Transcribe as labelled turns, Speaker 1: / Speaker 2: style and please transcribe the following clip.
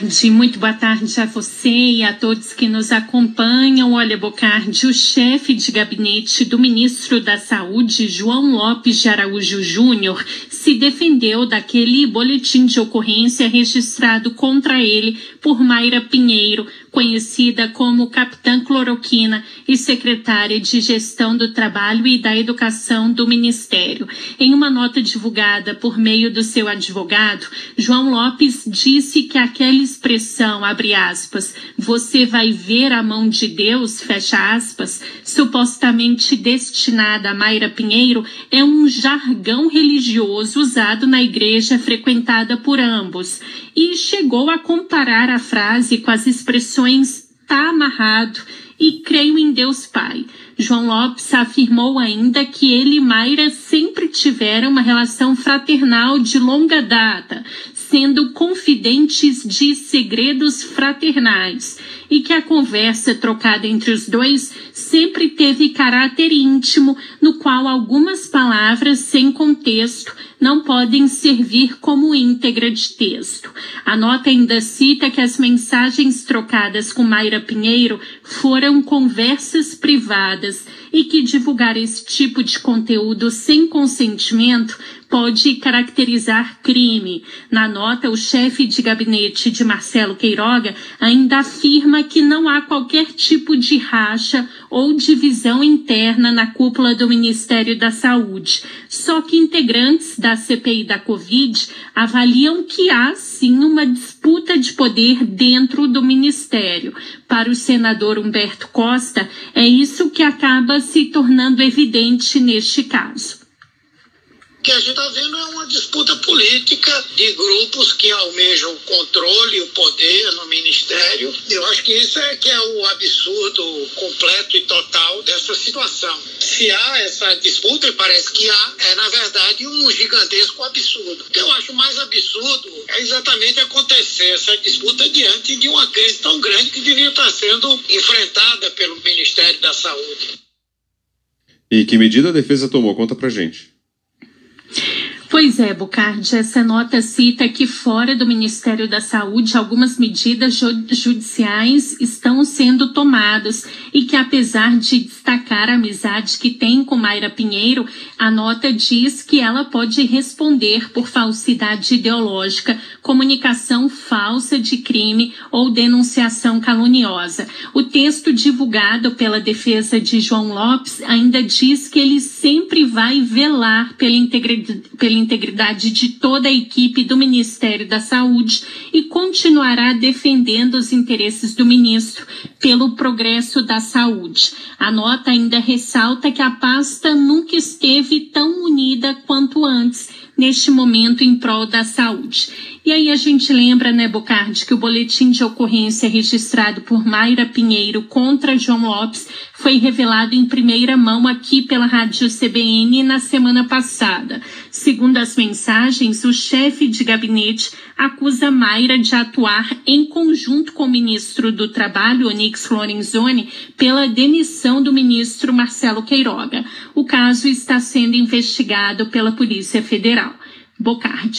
Speaker 1: Muito boa tarde a você e a todos que nos acompanham. Olha, Bocardi, o chefe de gabinete do ministro da Saúde, João Lopes de Araújo Júnior, se defendeu daquele boletim de ocorrência registrado contra ele por Mayra Pinheiro, conhecida como Capitã Cloroquina e secretária de Gestão do Trabalho e da Educação do Ministério. Em uma nota divulgada por meio do seu advogado, João Lopes disse que aquela expressão, abre aspas, você vai ver a mão de Deus, fecha aspas, supostamente destinada a Mayra Pinheiro, é um jargão religioso usado na igreja frequentada por ambos e chegou a comparar a frase com as expressões tá amarrado e creio em Deus Pai. João Lopes afirmou ainda que ele e Mayra sempre tiveram uma relação fraternal de longa data, sendo confidentes de segredos fraternais, e que a conversa trocada entre os dois sempre teve caráter íntimo, no qual algumas palavras sem contexto não podem servir como íntegra de texto. A nota ainda cita que as mensagens trocadas com Mayra Pinheiro foram conversas privadas e que divulgar esse tipo de conteúdo sem consentimento pode caracterizar crime. Na nota, o chefe de gabinete de Marcelo Queiroga ainda afirma que não há qualquer tipo de racha ou divisão interna na cúpula do Ministério da Saúde. Só que integrantes da CPI da Covid avaliam que há sim uma disputa de poder dentro do Ministério. Para o senador Humberto Costa, é isso que acaba se tornando evidente neste caso
Speaker 2: que a gente está vendo é uma disputa política de grupos que almejam o controle, o poder no ministério. Eu acho que isso é que é o absurdo completo e total dessa situação. Se há essa disputa, e parece que há, é na verdade um gigantesco absurdo. O que eu acho mais absurdo é exatamente acontecer essa disputa diante de uma crise tão grande que devia estar sendo enfrentada pelo Ministério da Saúde.
Speaker 3: E que medida a defesa tomou? Conta pra gente.
Speaker 1: Pois é, Bocardi, essa nota cita que fora do Ministério da Saúde algumas medidas judiciais estão sendo tomadas e que apesar de destacar a amizade que tem com Mayra Pinheiro, a nota diz que ela pode responder por falsidade ideológica, comunicação falsa de crime ou denunciação caluniosa. O texto divulgado pela defesa de João Lopes ainda diz que ele sempre vai velar pela integridade, integridade de toda a equipe do Ministério da Saúde e continuará defendendo os interesses do ministro pelo progresso da saúde. A nota ainda ressalta que a pasta nunca esteve tão unida quanto antes neste momento em prol da saúde. E aí a gente lembra, né, Bocardi, que o boletim de ocorrência registrado por Mayra Pinheiro contra João Lopes foi revelado em primeira mão aqui pela Rádio CBN na semana passada. Segundo as mensagens, o chefe de gabinete acusa Mayra de atuar em conjunto com o ministro do Trabalho, Onix Lorenzoni, pela demissão do ministro Marcelo Queiroga. O caso está sendo investigado pela Polícia Federal. Bocardi.